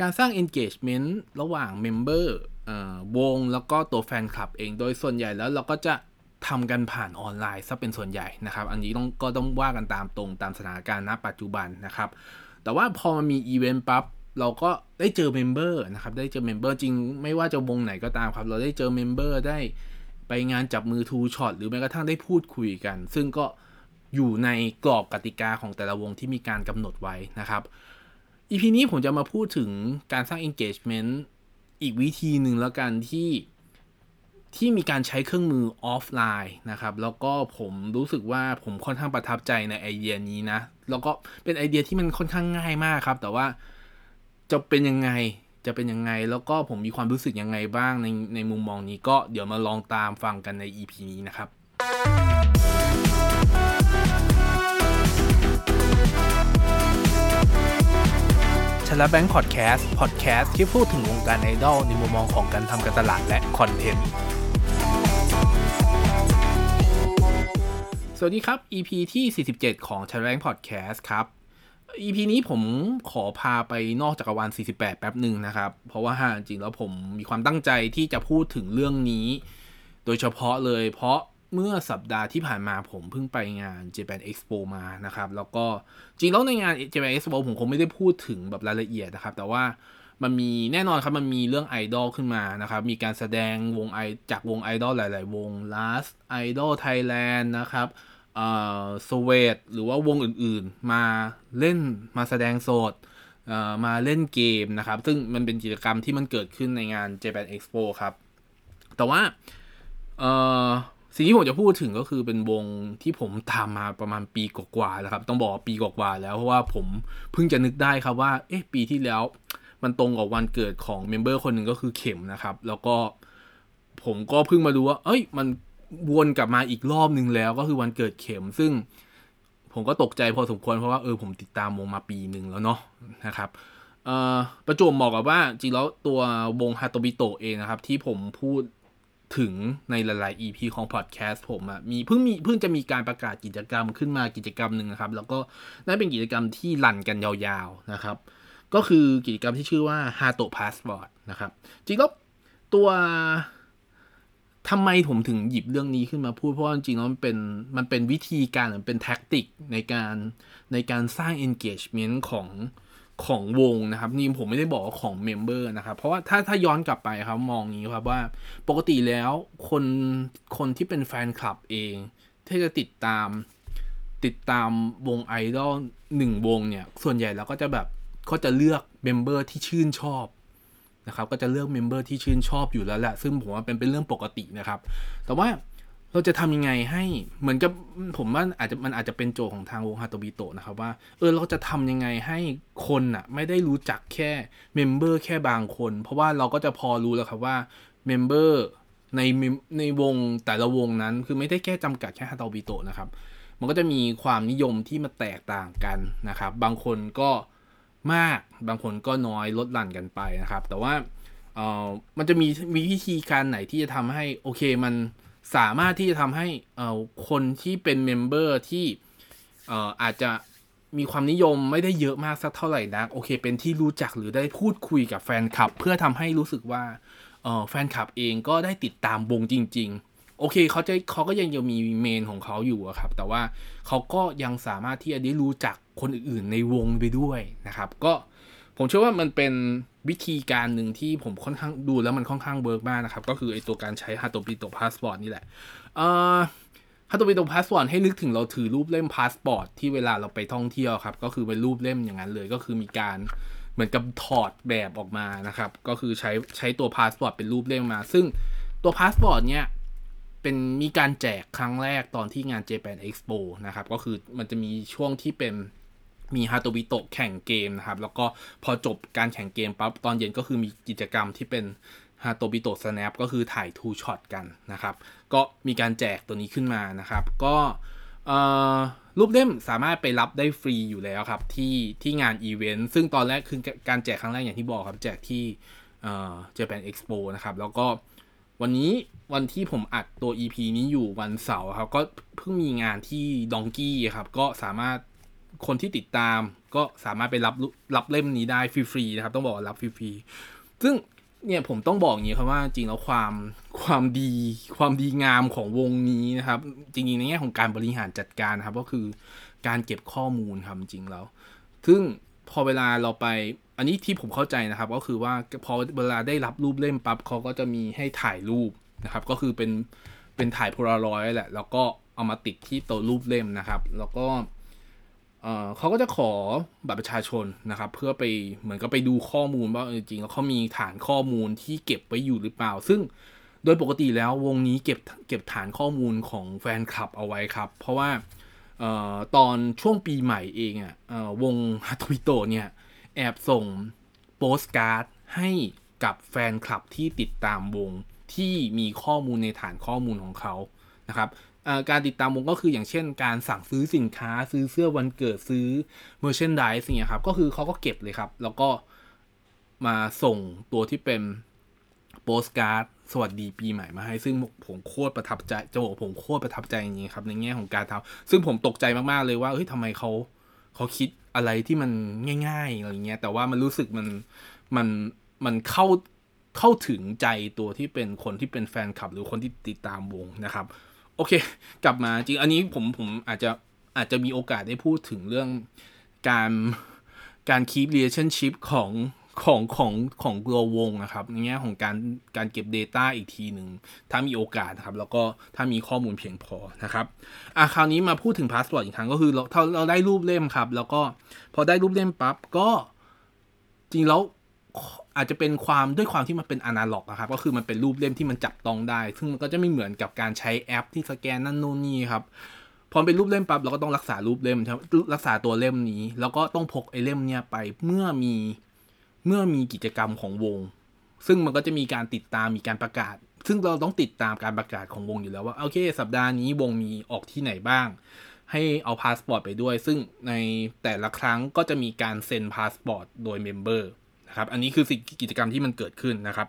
การสร้าง engagement ระหว่าง member วงแล้วก็ตัวแฟนคลับเอง โดยส่วนใหญ่แล้วเราก็จะทำกันผ่านออนไลน์ซะเป็นส่วนใหญ่นะครับ อันนี้ต้องก็ต้องว่ากันตามตรงตามสถานการณ์ณปัจจุบันนะครับ แต่ว่าพอมันมีอีเวนต์ปั๊บเราก็ได้เจอ member นะครับ ได้เจอ member จริงไม่ว่าจะวงไหนก็ตามครับ เราได้เจอ member ได้ไปงานจับมือ two-shot หรือแม้กระทั่งได้พูดคุยกัน ซึ่งก็อยู่ในกรอบกติกาของแต่ละวงที่มีการกำหนดไว้นะครับ EP นี้ผมจะมาพูดถึงการสร้าง engagement อีกวิธีหนึ่งแล้วกันที่ที่มีการใช้เครื่องมือออฟไลน์นะครับ แล้วก็ผมรู้สึกว่าผมค่อนข้างประทับใจในไอเดียนี้นะ แล้วก็เป็นไอเดียที่มันค่อนข้างง่ายมากครับ แต่ว่าจะเป็นยังไงจะเป็นยังไง แล้วก็ผมมีความรู้สึกยังไงบ้างในในมุมมองนี้ก็เดี๋ยวมาลองตามฟังกันใน EP นี้นะครับ ชลแบงค์พอดแคสต์พอดแคสต์ที่พูดถึงวงการไอดอลในมุมมองของการทำการตลาดและคอนเทนต์ สวัสดีครับ EP ที่ 47 ของชลแบงค์พอดแคสต์ครับ EP นี้ผมขอพาไปนอกจักรวาล 48 แป๊บหนึ่งนะครับ เพราะว่าจริงแล้วผมมีความตั้งใจที่จะพูดถึงเรื่องนี้ โดยเฉพาะเลยเพราะ เมื่อสัปดาห์ที่ผ่านมาผมเพิ่งไปงาน Japan Expo มานะครับ แล้วก็จริงแล้วในงาน Japan Expo ผมคงไม่ได้พูดถึงแบบรายละเอียดนะครับ แต่ว่ามันมีแน่นอนครับ มันมีเรื่องไอดอลขึ้นมานะครับ มีการแสดงวงไอจากวงไอดอลหลาย ๆ วง Last Idol Thailand นะครับเอ่อสเวตหรือว่าวงอื่น ๆ มาเล่นมาแสดงสดเอ่อมาเล่นเกมนะครับ ซึ่งมันเป็นกิจกรรมที่มันเกิดขึ้นในงาน Japan Expo ครับ แต่ว่าเอ่อ สิ่งที่ผมจะพูดถึงก็คือเป็นวงที่ผมตามมาประมาณปีกว่าๆแล้วครับ ต้องบอกปีกว่าๆแล้วเพราะว่าผมเพิ่งจะนึกได้ครับว่า เอ๊ะปีที่แล้ว มันตรงกับวันเกิดของเมมเบอร์คนหนึ่งก็คือเข็มนะครับ แล้วก็ผมก็เพิ่งมารู้ว่า เอ้ย มันวนกลับมาอีกรอบนึงแล้วก็คือวันเกิดเข็ม ซึ่งผมก็ตกใจพอสมควรเพราะว่าเออผมติดตามวงมาปีหนึ่งแล้วเนาะนะครับประจวบเหมาะกับว่าจริงแล้วตัววงฮาโตบิโตเองนะครับ ที่ผมพูด ถึงในหลาย ๆ EP ของพอดแคสต์ผมอะมีเพิ่งมีเพิ่งจะมีการประกาศกิจกรรมขึ้นมากิจกรรมหนึ่งนะครับ แล้วก็นั่นเป็นกิจกรรมที่รันกันยาว ๆ นะครับ ก็คือกิจกรรมที่ชื่อว่า h a t o Passport นะครับ จริงแล้วตัวทำไมผมถึงหยิบเรื่องนี้ขึ้นมาพูด เพราะจริงๆแล้วมันเป็นมันเป็นวิธีการหรือเป็นแท็กติกในการในการสร้าง engagement ของ ของวงนะครับนี่ผมไม่ได้บอกว่าของเมมเบอร์นะครับ เพราะว่าถ้าถ้าย้อนกลับไปครับมองนี้ครับว่าปกติแล้วคนคนที่เป็นแฟนคลับเองที่จะติดตามติดตามวงไอดอลหนึ่งวงเนี่ย ส่วนใหญ่เราก็จะแบบเขาจะเลือก member ที่ชื่นชอบนะครับ ก็จะเลือก member ที่ชื่นชอบอยู่แล้วแหละซึ่งผมว่าเป็นเป็นเรื่องปกตินะครับ แต่ว่า เราจะทำยังไงให้เหมือนกับผมว่าอาจจะมันอาจจะเป็นโจทย์ของทางวงฮาโตบิโตะนะครับว่าเออเราจะทำยังไงให้คนอะไม่ได้รู้จักแค่member แค่บางคน เพราะว่าเราก็จะพอรู้แล้วครับว่า member ในในวงแต่ละวงนั้นคือไม่ได้แค่จำกัดแค่ฮาโตบิโตะนะครับ มันก็จะมีความนิยมที่มาแตกต่างกันนะครับ บางคนก็มากบางคนก็น้อยลดหลั่นกันไปนะครับ แต่ว่าเออมันจะมีมีวิธีการไหนที่จะทำให้โอเคมัน สามารถที่จะทำให้คนที่เป็น member ที่อาจจะมีความนิยมไม่ได้เยอะมากสักเท่าไหร่นักโอเค เป็นที่รู้จักหรือได้พูดคุยกับแฟนคลับ เพื่อทำให้รู้สึกว่าแฟนคลับเองก็ได้ติดตามวงจริง ๆ โอเคเขาจะเขาก็ยังยังมีเมนของเขาอยู่ครับ แต่ว่าเขาก็ยังสามารถที่จะได้รู้จักคนอื่นๆในวงไปด้วยนะครับ ก็ผมเชื่อว่ามันเป็น วิธีการหนึ่งที่ผมค่อนข้างดูแล้วมันค่อนข้าง work มากนะครับ ก็คือไอตัวการใช้ฮาโตบิโตพาสปอร์ตนี่แหละเอ่อ HatoBito พาสปอร์ตให้นึกถึงเราถือรูปเล่มพาสปอร์ตที่เวลาเราไปท่องเที่ยวครับ ก็คือเป็นรูปเล่มอย่างนั้นเลย ก็คือมีการเหมือนกับถอดแบบออกมานะครับ ก็คือใช้ใช้ตัวพาสปอร์ตเป็นรูปเล่มมา ซึ่งตัวพาสปอร์ตเนี่ยเป็นมีการแจกครั้งแรกตอนที่งาน Japan Expo นะครับ ก็คือมันจะมีช่วงที่เป็น มี HatoBito แข่งเกมนะครับ แล้วก็พอจบการแข่งเกมปั๊บตอนเย็นก็คือมีกิจกรรมที่เป็นHatoBito snap ก็คือถ่าย two-shot กันนะครับ ก็มีการแจกตัวนี้ขึ้นมานะครับ ก็รูปเล่มสามารถไปรับได้ฟรีอยู่แล้วครับ ที่ที่งานอีเวนต์ซึ่งตอนแรกคือการแจกครั้งแรกอย่างที่บอกครับ แจกที่ Japan Expo นะครับ แล้วก็วันนี้วันที่ผมอัดตัว EP นี้อยู่วันเสาร์ครับ ก็เพิ่งมีงานที่ Donki ครับ ก็สามารถ คนที่ติดตามก็สามารถไปรับรับเล่มนี้ได้ฟรีๆนะครับ ต้องบอกรับฟรีๆซึ่งเนี่ยผมต้องบอกอย่างนี้ครับว่าจริงแล้วความความดีความดีงามของวงนี้นะครับ จริงๆในแง่ของการบริหารจัดการนะครับ ก็คือการเก็บข้อมูลครับจริงแล้ว ซึ่งพอเวลาเราไปอันนี้ที่ผมเข้าใจนะครับ ก็คือว่าพอเวลาได้รับรูปเล่มปั๊บเขาก็จะมีให้ถ่ายรูปนะครับ ก็คือเป็นเป็นถ่ายโพลารอยด์แหละ แล้วก็เอามาติดที่ตัวรูปเล่มนะครับ แล้วก็ เขาก็จะขอบัตรประชาชนนะครับ เพื่อไปเหมือนกับไปดูข้อมูลว่าจริงๆแล้วเขามีฐานข้อมูลที่เก็บไว้อยู่หรือเปล่า ซึ่งโดยปกติแล้ววงนี้เก็บเก็บฐานข้อมูลของแฟนคลับเอาไว้ครับ เพราะว่าออตอนช่วงปีใหม่เองอะ่ะวงฮัตวิโตเนี่ย แอบส่งโปสการ์ดให้กับแฟนคลับที่ติดตามวงที่มีข้อมูลในฐานข้อมูลของเขานะครับ การติดตามวงก็คืออย่างเช่น การสั่งซื้อสินค้าซื้อเสื้อวันเกิดซื้อ merchandise เนี่ยครับ ก็คือเขาก็เก็บเลยครับ แล้วก็มาส่งตัวที่เป็นโปสการ์ดสวัสดีปีใหม่มาให้ ซึ่งผมโคตรประทับใจจะบอกผมโคตรประทับใจจริงๆครับ ในแง่ของการทำซึ่งผมตกใจมากๆเลยว่าเฮ้ยทำไมเขาเขาคิดอะไรที่มันง่ายๆอะไรเงี้ย แต่ว่ามันรู้สึกมันมันมันเข้าเข้าถึงใจตัวที่เป็นคนที่เป็นแฟนคลับ หรือคนที่ติดตามวงนะครับ โอเค กลับมาจริง อันนี้ผมผมอาจจะอาจจะมีโอกาสได้พูดถึงเรื่องการการ keep relationship ของของของของตัววงนะครับในแง่ของการการเก็บ Data อีกทีหนึ่งถ้ามีโอกาสนะครับ แล้วก็ถ้ามีข้อมูลเพียงพอนะครับอะคราวนี้มาพูดถึงพาสปอร์ตอีกครั้งก็คือเราถ้าเราได้รูปเล่มครับ แล้วก็พอได้รูปเล่มปั๊บก็จริงแล้ว อาจจะเป็นความด้วยความที่มันเป็นอนาล็อกนะครับก็คือมันเป็นรูปเล่มที่มันจับต้องได้ ซึ่งมันก็จะไม่เหมือนกับการใช้แอปที่สแกนนั่นนู่นนี่ครับพอเป็นรูปเล่มปั๊บเราก็ต้องรักษารูปเล่มรักษาตัวเล่มนี้ แล้วก็ต้องพกไอ้เล่มเนี้ยไปเมื่อมีเมื่อมีกิจกรรมของวง ซึ่งมันก็จะมีการติดตามมีการประกาศ ซึ่งเราต้องติดตามการประกาศของวงอยู่แล้วว่าโอเค สัปดาห์นี้วงมีออกที่ไหนบ้าง ให้เอาพาสปอร์ตไปด้วย ซึ่งในแต่ละครั้งก็จะมีการเซ็นพาสปอร์ตโดย member นะครับ อันนี้คือสิ่งกิจกรรมที่มันเกิดขึ้นนะครับ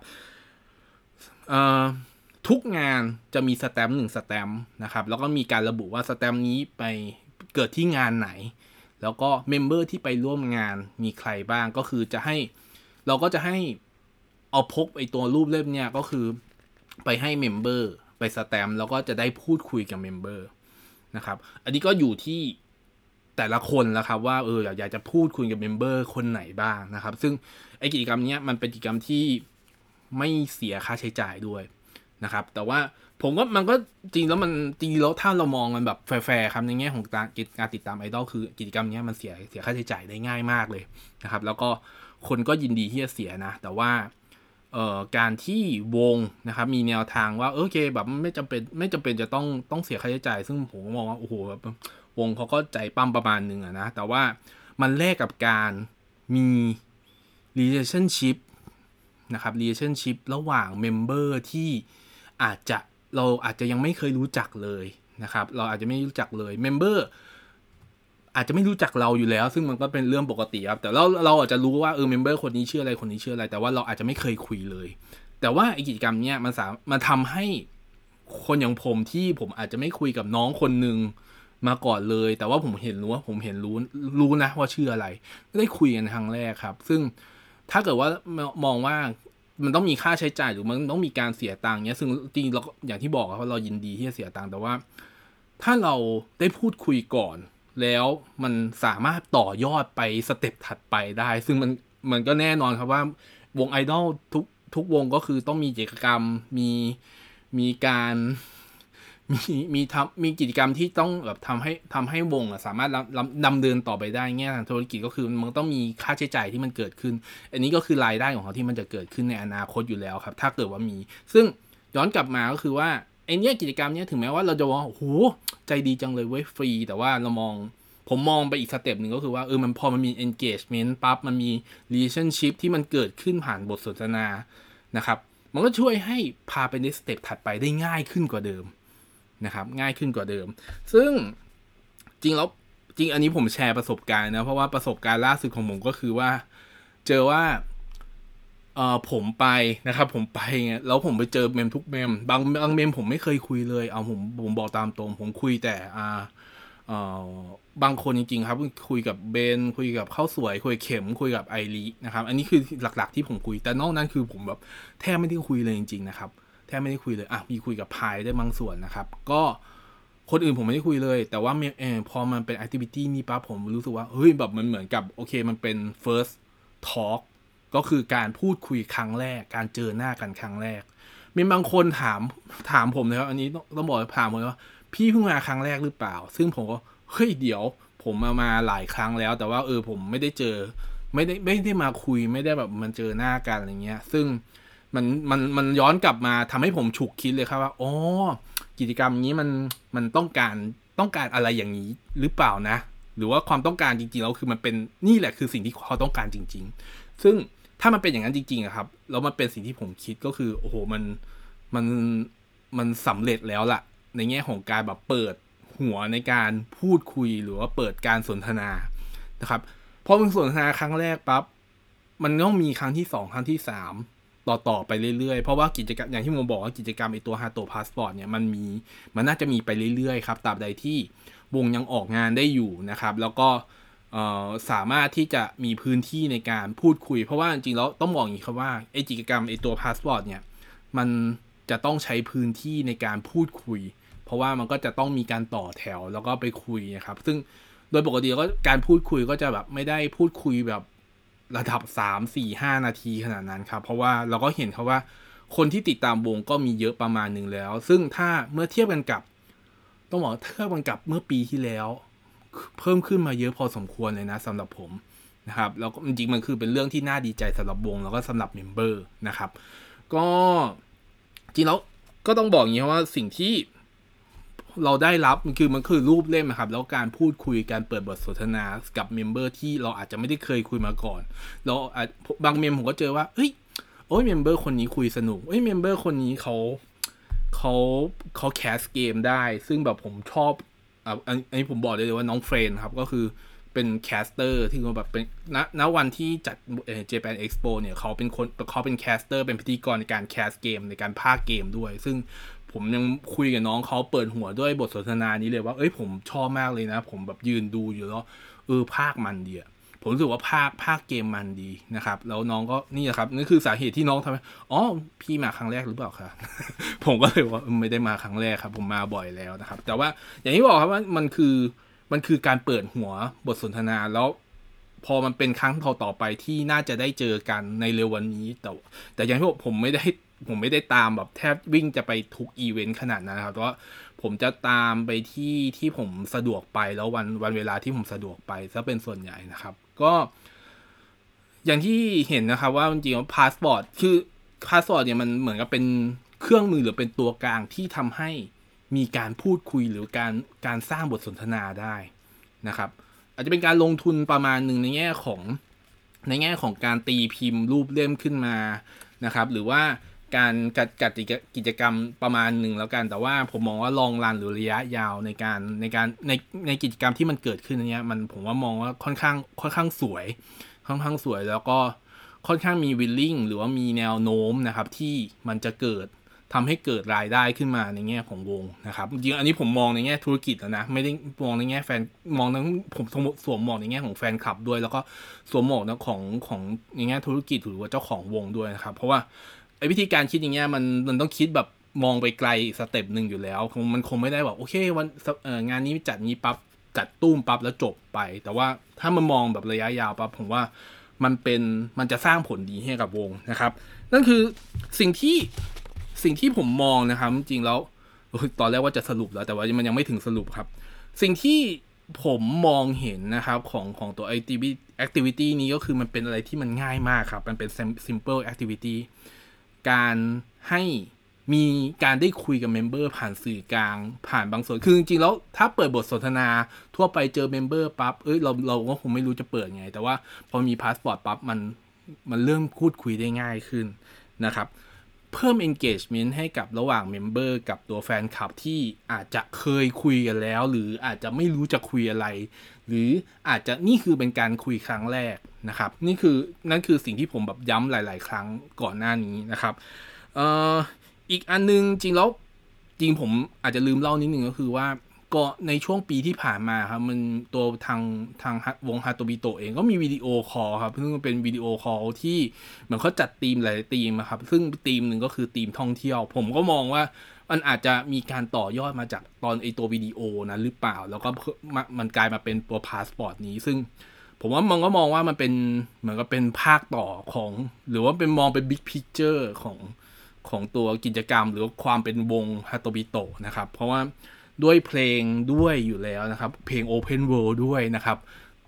ทุกงานจะมีสแตมป์หนึ่งสแตมป์นะครับ แล้วก็มีการระบุว่าสแตมป์นี้ไปเกิดที่งานไหน แล้วก็ member ที่ไปร่วมงานมีใครบ้างก็คือจะให้เราก็จะให้เอาพกไอตัวรูปเล่มเนี่ยก็คือไปให้ member ไปสแตมป์แล้วก็จะได้พูดคุยกับ memberนะครับ อันนี้ก็อยู่ที่แต่ละคนแล้วครับว่าเอออยากจะพูดคุยกับ member คนไหนบ้างนะครับ ซึ่ง ไอกิจกรรมนี้มันเป็นกิจกรรมที่ไม่เสียค่าใช้จ่ายด้วยนะครับ แต่ว่าผมก็มันก็จริงแล้วมันจริงแล้วถ้าเรามองมันแบบแฟร์ครับในแง่ของการติดตามไอดอลคือกิจกรรมนี้มันเสียเสียค่าใช้จ่ายได้ง่ายมากเลยนะครับ แล้วก็คนก็ยินดีที่จะเสียนะ แต่ว่าเอ่อการที่วงนะครับมีแนวทางว่าโอเคแบบไม่จำเป็นไม่จำเป็นจะต้องต้องเสียค่าใช้จ่าย ซึ่งผมมองว่าโอ้โหแบบวงเขาก็ใจป้ำประมาณนึงอะนะแต่ว่ามันแลกกับการมี relationship นะครับ relationship ระหว่าง member ที่อาจจะเราอาจจะยังไม่เคยรู้จักเลยนะครับ เราอาจจะไม่รู้จักเลย member อาจจะไม่รู้จักเราอยู่แล้ว ซึ่งมันก็เป็นเรื่องปกติครับ แต่เราเราอาจจะรู้ว่าเออ member คนนี้ชื่ออะไรคนนี้ชื่ออะไร แต่ว่าเราอาจจะไม่เคยคุยเลย แต่ว่าไอกิจกรรมเนี้ยมันสามมันทำให้คนอย่างผมที่ผมอาจจะไม่คุยกับน้องคนหนึ่งมาก่อนเลย แต่ว่าผมเห็นรู้ว่าผมเห็นรู้รู้นะว่าชื่ออะไรได้คุยกันครั้งแรกครับ ซึ่ง ถ้าเกิดว่ามองว่ามันต้องมีค่าใช้จ่ายหรือมันต้องมีการเสียตังค์เนี้ย ซึ่งจริงเราอย่างที่บอกว่าเรายินดีที่จะเสียตังค์แต่ว่า ถ้าเราได้พูดคุยก่อน แล้วมันสามารถต่อยอดไปสเต็ปถัดไปได้ ซึ่งมันมันก็แน่นอนครับว่าวงไอดอลทุกทุกวงก็คือต้องมีกิจกรรมมีมีการ มีมีทำมีกิจกรรมที่ต้องแบบทำให้ทำให้วงสามารถดำเดินต่อไปได้เงี้ยทางธุรกิจก็คือมันต้องมีค่าใช้จ่ายที่มันเกิดขึ้น อันนี้ก็คือรายได้ของเขาที่มันจะเกิดขึ้นในอนาคตอยู่แล้วครับ ถ้าเกิดว่ามี ซึ่งย้อนกลับมาก็คือว่าไอ้นี้กิจกรรมเนี้ยถึงแม้ว่าเราจะว่าโอ้โหใจดีจังเลยเว้ยฟรี แต่ว่าเรามองผมมองไปอีก step หนึ่งก็คือว่าเออมันพอมันมี engagement ปั๊บมันมี relationship ที่มันเกิดขึ้นผ่านบทสนทนานะครับ มันก็ช่วยให้พาไปใน step ถัดไปได้ง่ายขึ้นกว่าเดิม นะครับ ง่ายขึ้นกว่าเดิม ซึ่งจริงแล้วจริงอันนี้ผมแชร์ประสบการณ์นะ เพราะว่าประสบการณ์ล่าสุดของผมก็คือว่า เจอว่าเออผมไปนะครับ ผมไปเงี้ยแล้วผมไปเจอเมมทุกเมมบางบางเมมผมไม่เคยคุยเลยเอาผมผมบอกตามตรง ผมคุยแต่อ่าเออบางคนจริงๆครับ คุยกับเบนคุยกับข้าวสวย คุยเข็มคุยกับไอรีนะครับ อันนี้คือหลักๆที่ผมคุยแต่นอกนั้นคือผมแบบแทบไม่ได้คุยเลยจริง ๆ นะครับ ทบไม่ได้คุยเลยอะมีคุยกับพายได้บางส่วนนะครับ ก็คนอื่นผมไม่ได้คุยเลย แต่ว่าเออพอมันเป็นแอคทิวิตี้นี้ปั๊บผมรู้สึกว่าเฮ้ยแบบมันเหมือนกับโอเคมันเป็น first talk ก็คือการพูดคุยครั้งแรก การเจอหน้ากันครั้งแรก มีบางคนถามถามผมนะครับ อันนี้ต้องบอกถามผมว่า พี่เพิ่งมาครั้งแรกหรือเปล่า ซึ่งผมก็เฮ้ยเดี๋ยวผมมามาหลายครั้งแล้ว แต่ว่าเออผมไม่ได้เจอ ไม่ได้ไม่ได้มาคุยไม่ได้แบบมันเจอหน้ากันอะไรเงี้ย ซึ่ง มันมันมันย้อนกลับมาทำให้ผมฉุกคิดเลยครับว่าอ๋อกิจกรรมนี้มันมันต้องการต้องการอะไรอย่างนี้หรือเปล่านะ หรือว่าความต้องการจริงๆแล้วคือมันเป็นนี่แหละคือสิ่งที่เขาต้องการจริง ๆ ซึ่งถ้ามันเป็นอย่างนั้นจริงๆครับแล้วมันเป็นสิ่งที่ผมคิดก็คือโอ้โหมันมันมันสำเร็จแล้วล่ะ ในแง่ของการแบบเปิดหัวในการพูดคุยหรือว่าเปิดการสนทนานะครับพอมันสนทนาครั้งแรกปั๊บมันต้องมีครั้งที่สองครั้งที่สาม ต่อต่อไปเรื่อยๆ เพราะว่ากิจกรรมอย่างที่ผมบอกว่ากิจกรรมไอตัว Hato Passport เนี่ยมันมีมันน่าจะมีไปเรื่อยๆครับตราบใดที่วงยังออกงานได้อยู่นะครับ แล้วก็สามารถที่จะมีพื้นที่ในการพูดคุย เพราะว่าจริงๆแล้วต้องบอกอย่างนี้ครับว่าไอกิจกรรมไอตัวพาสปอร์ตเนี่ยมันจะต้องใช้พื้นที่ในการพูดคุย เพราะว่ามันก็จะต้องมีการต่อแถวแล้วก็ไปคุยนะครับ ซึ่งโดยปกติก็การพูดคุยก็จะแบบไม่ได้พูดคุยแบบ ระดับสามสี่ห้านาทีขนาดนั้นครับ เพราะว่าเราก็เห็นครับว่า คนที่ติดตามวงก็มีเยอะประมาณหนึ่งแล้ว ซึ่งถ้าเมื่อเทียบกันกับ ต้องบอกเทียบกันกับเมื่อปีที่แล้ว เพิ่มขึ้นมาเยอะพอสมควรเลยนะสำหรับผมนะครับแล้วก็จริงมันคือเป็นเรื่องที่น่าดีใจสำหรับวงแล้วก็สำหรับ member นะครับ ก็จริงแล้วก็ต้องบอกอย่างนี้ว่าสิ่งที่ เราได้รับมันคือมันคือรูปเล่มนะครับ แล้วการพูดคุยการเปิดบทสนทนากับ member ที่เราอาจจะไม่ได้เคยคุยมาก่อน เราบางเมมผมก็เจอว่าเฮ้ยโอ้ย member คนนี้คุยสนุกเอ้ย member คนนี้เขาเขาเขา cast เกมได้ ซึ่งแบบผมชอบอันนี้ผมบอกเลยว่าน้องเฟรนครับ ก็คือเป็น caster ที่เขาแบบเป็นณณวันที่จัด Japan Expo เนี่ยเขาเป็นคนเขาเป็น caster เป็นพิธีกรในการ cast เกมในการพากย์เกมด้วย ซึ่ง ผมยังคุยกับน้องเขาเปิดหัวด้วยบทสนทนานี้เลยว่า เอ้ยผมชอบมากเลยนะ ผมแบบยืนดูอยู่แล้วเออพากย์มันดีอะผมรู้สึกว่าพากย์พากย์เกมมันดีนะครับ แล้วน้องก็นี่แหละครับนี่คือสาเหตุที่น้องทำอ๋อพี่มาครั้งแรกหรือเปล่าครับผมก็เลยว่าไม่ได้มาครั้งแรกครับ ผมมาบ่อยแล้วนะครับ แต่ว่าอย่างที่บอกครับว่ามันคือมันคือการเปิดหัวบทสนทนาแล้วพอมันเป็นครั้งต่อต่อไปที่น่าจะได้เจอกันในเร็ววันนี้แต่ แต่อย่างที่บอกผมไม่ได้ ผมไม่ได้ตามแบบแทบวิ่งจะไปทุกอีเวนต์ขนาดนั้นครับแต่ว่าผมจะตามไปที่ที่ผมสะดวกไปแล้ววันวันเวลาที่ผมสะดวกไปซะเป็นส่วนใหญ่นะครับ ก็ อย่างที่เห็นนะครับ ว่าจริงๆว่าพาสปอร์ตคือพาสปอร์ตเนี่ยมันเหมือนกับเป็นเครื่องมือหรือเป็นตัวกลางที่ทำให้มีการพูดคุยหรือการการสร้างบทสนทนาได้นะครับ อาจจะเป็นการลงทุนประมาณหนึ่งในแง่ของในแง่ของการตีพิมพ์รูปเล่มขึ้นมานะครับ หรือว่า การจัดจัดกิจกรรมประมาณหนึ่งแล้วกัน แต่ว่าผมมองว่า long run หรือระยะยาวในการในการในในกิจกรรมที่มันเกิดขึ้นเนี้ยมันผมว่ามองว่าค่อนข้างค่อนข้างสวย ค่อนข้างสวยแล้วก็ค่อนข้างมีวิลลิ่งหรือว่ามีแนวโน้มนะครับที่มันจะเกิดทำให้เกิดรายได้ขึ้นมาในแง่ของวงนะครับจริงอันนี้ผมมองในแง่ธุรกิจแล้วนะไม่ได้มองในแง่แฟนมองทั้งผมสวมมอกในแง่ของแฟนคลับด้วย แล้วก็สวมหมอกนะของของในแง่ธุรกิจหรือว่าเจ้าของวงด้วยนะครับ เพราะว่า ไอ้วิธีการคิดอย่างเงี้ยมันมันต้องคิดแบบมองไปไกล step หนึ่งอยู่แล้วคงมันคงไม่ได้แบบโอเควันงานนี้จัดนี้ปั๊บจัดตุ้มปั๊บแล้วจบไป แต่ว่าถ้ามันมองแบบระยะยาวปั๊บผมว่ามันเป็นมันจะสร้างผลดีให้กับวงนะครับ นั่นคือสิ่งที่สิ่งที่ผมมองนะครับ จริงแล้วตอนแรกว่าจะสรุปแล้วแต่ว่ามันยังไม่ถึงสรุปครับ สิ่งที่ผมมองเห็นนะครับของของตัว activity activity นี้ก็คือมันเป็นอะไรที่มันง่ายมากครับ มันเป็น simple activity การให้มีการได้คุยกับ member ผ่านสื่อกลาง ผ่านบางส่วน คือจริงๆแล้วถ้าเปิดบทสนทนาทั่วไปเจอ member ปั๊บ เอ้ยเราเราก็คงไม่รู้จะเปิดไง แต่ว่าพอมีพาสปอร์ตปั๊บมันมันเริ่มพูดคุยได้ง่ายขึ้นนะครับ เพิ่ม engagement ให้กับระหว่าง member กับตัวแฟนคลับที่อาจจะเคยคุยกันแล้ว หรืออาจจะไม่รู้จะคุยอะไร หรืออาจจะนี่คือเป็นการคุยครั้งแรกนะครับ นี่คือนั่นคือสิ่งที่ผมแบบย้ำหลาย ๆ ครั้งก่อนหน้านี้นะครับเอ่ออีกอันนึงจริงแล้วจริงผมอาจจะลืมเล่านิดนึงก็คือว่าก็ในช่วงปีที่ผ่านมาครับมันตัวทางทางวงฮาโตบิโตเองก็มีวิดีโอคอลครับซึ่งเป็นวิดีโอคอลที่เหมือนเขาจัดธีมหลายธีมครับซึ่งธีมหนึ่งก็คือธีมท่องเที่ยว ผมก็มองว่า มันอาจจะมีการต่อยอดมาจากตอนไอตัววิดีโอนะหรือเปล่า แล้วก็มันกลายมาเป็นตัวพาสปอร์ตนี้ ซึ่งผมว่ามองก็มองว่ามันเป็นเหมือนกับเป็นภาคต่อของ หรือว่าเป็นมองเป็น big picture ของของตัวกิจกรรม หรือความเป็นวงฮาโตบิโตนะครับ เพราะว่าด้วยเพลงด้วยอยู่แล้วนะครับ เพลง Open World ด้วยนะครับ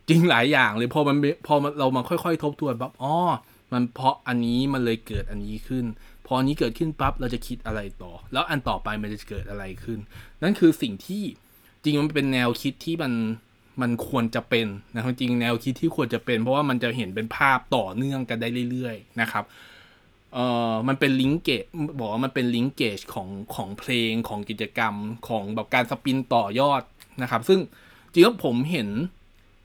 จริงหลายอย่างเลยพอมันพอเรามาค่อยๆ ทบทวนปั๊บอ๋อมันเพราะอันนี้มันเลยเกิดอันนี้ขึ้น อ๋ออันนี้เกิดขึ้นปั๊บเราจะคิดอะไรต่อ แล้วอันต่อไปมันจะเกิดอะไรขึ้น นั่นคือสิ่งที่จริงมันเป็นแนวคิดที่มันมันควรจะเป็นนะครับจริงแนวคิดที่ควรจะเป็น เพราะว่ามันจะเห็นเป็นภาพต่อเนื่องกันได้เรื่อยๆนะครับเอ่อมันเป็นลิงเกจบอกว่ามันเป็นลิงเกจของของเพลงของกิจกรรมของแบบการสปินต่อยอดนะครับ ซึ่งจริงแล้วผมเห็น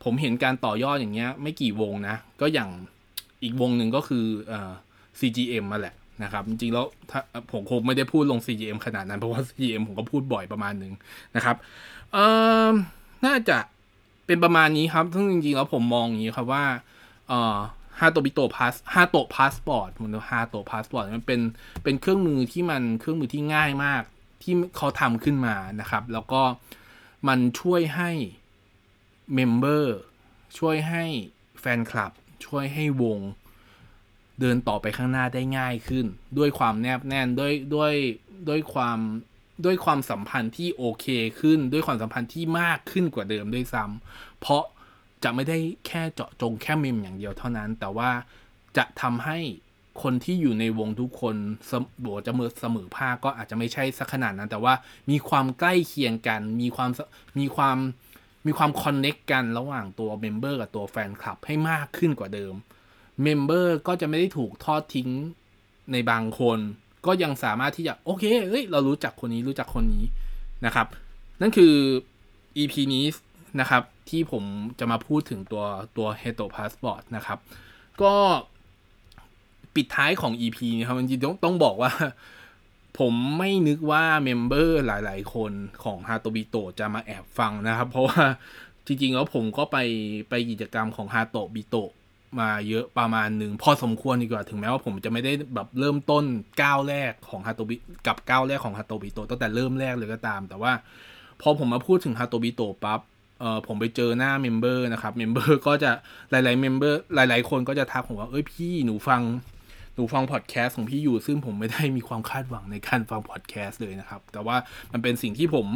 ผมเห็นการต่อยอดอย่างเงี้ยไม่กี่วงนะ ก็อย่างอีกวงหนึ่งก็คือเอ่อ CGM มาแหละ นะครับ จริงๆแล้วถ้าผมคงไม่ได้พูดลง CGM ขนาดนั้น เพราะว่า CGM ผมก็พูดบ่อยประมาณหนึ่งนะครับเอ่อน่าจะเป็นประมาณนี้ครับ ซึ่งจริงๆ แล้วผมมองอย่างนี้ครับว่าเอ่อฮาโตบิโตพาส Hato Passport มัน Hato Passport มันเป็นเป็นเครื่องมือที่มันเครื่องมือที่ง่ายมากที่เขาทำขึ้นมานะครับ แล้วก็มันช่วยให้ member ช่วยให้แฟนคลับ ช่วยให้วง เดินต่อไปข้างหน้าได้ง่ายขึ้น ด้วยความแนบแน่นด้วยด้วยด้วยความด้วยความสัมพันธ์ที่โอเคขึ้น ด้วยความสัมพันธ์ที่มากขึ้นกว่าเดิมด้วยซ้ำเพราะจะไม่ได้แค่เจาะจงแค่เมมอย่างเดียวเท่านั้น แต่ว่าจะทำให้คนที่อยู่ในวงทุกคนสมบจะเมือเสมอภาคก็อาจจะไม่ใช่สักขนาดนั้น แต่ว่ามีความใกล้เคียงกัน มีความมีความมีความ connect กันระหว่างตัว member กับตัวแฟนคลับให้มากขึ้นกว่าเดิม member ก็จะไม่ได้ถูกทอดทิ้งในบางคน ก็ยังสามารถที่จะ โอเคเฮ้ย เรารู้จักคนนี้รู้จักคนนี้นะครับ นั่นคือ EP นี้นะครับ ที่ผมจะมาพูดถึงตัวตัว h e t o Passport นะครับ ก็ปิดท้ายของ EP นะครับจริงๆต้องต้องบอกว่า ผมไม่นึกว่า member หลายๆ คนของฮาโตบิโตจะมาแอบฟังนะครับ เพราะว่าจริงๆแล้วผมก็ไปไปกิจกรรมของฮาโตบิโต มาเยอะประมาณหนึ่งพอสมควรดีกว่าถึงแม้ว่าผมจะไม่ได้แบบเริ่มต้นก้าวแรกของฮาโตบิกับก้าวแรกของฮาโตบิโตตั้งแต่เริ่มแรกเลยก็ตาม แต่ว่าพอผมมาพูดถึงฮาโตบิโตปั๊บเออผมไปเจอหน้า member นะครับ member ก็จะหลายๆ member หลาย ๆ คนก็จะทักผมว่าเอ้ยพี่หนูฟังหนูฟังพอดแคสต์ของพี่อยู่ซึ่งผมไม่ได้มีความคาดหวังในการฟังพอดแคสต์เลยนะครับ แต่ว่ามันเป็นสิ่งที่ผม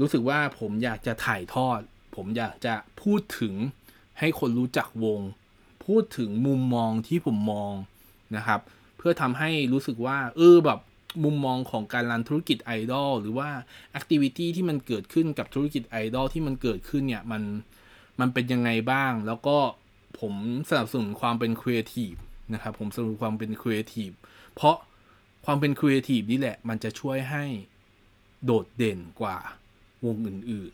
รู้สึกว่าผมอยากจะถ่ายทอด ผมอยากจะพูดถึงให้คนรู้จักวง พูดถึงมุมมองที่ผมมองนะครับ เพื่อทำให้รู้สึกว่า เออแบบมุมมองของการรันธุรกิจไอดอลหรือว่าแอคทิวิตี้ที่มันเกิดขึ้นกับธุรกิจไอดอลที่มันเกิดขึ้นเนี่ยมันมันเป็นยังไงบ้าง แล้วก็ผมสนับสนุนความเป็นครีเอทีฟนะครับ ผมสนับสนุนความเป็นครีเอทีฟเพราะความเป็นครีเอทีฟนี่แหละ มันจะช่วยให้โดดเด่นกว่าวงอื่น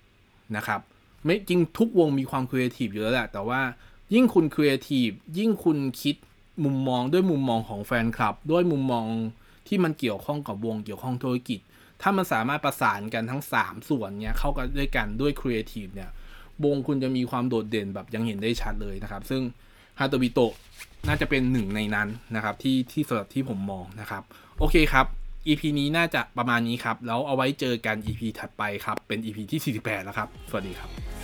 ๆนะครับ ไม่จริงทุกวงมีความครีเอทีฟอยู่แล้วแหละแต่ว่า ยิ่งคุณครีเอทีฟยิ่งคุณคิดมุมมองด้วยมุมมองของแฟนคลับ ด้วยมุมมองที่มันเกี่ยวข้องกับวงเกี่ยวข้องธุรกิจ ถ้ามันสามารถประสานกันทั้ง 3 ส่วนเนี้ยเข้ากันด้วยกันด้วยครีเอทีฟเนี่ยวงคุณจะมีความโดดเด่นแบบยังเห็นได้ชัดเลยนะครับ ซึ่งฮาโตบิโตะน่าจะเป็นหนึ่งในนั้นนะครับที่ที่สำหรับที่ผมมองนะครับ โอเคครับ EP นี้น่าจะประมาณนี้ครับ แล้วเอาไว้เจอกัน EP ถัดไปครับ เป็น EP ที่ 48 แล้วครับ สวัสดีครับ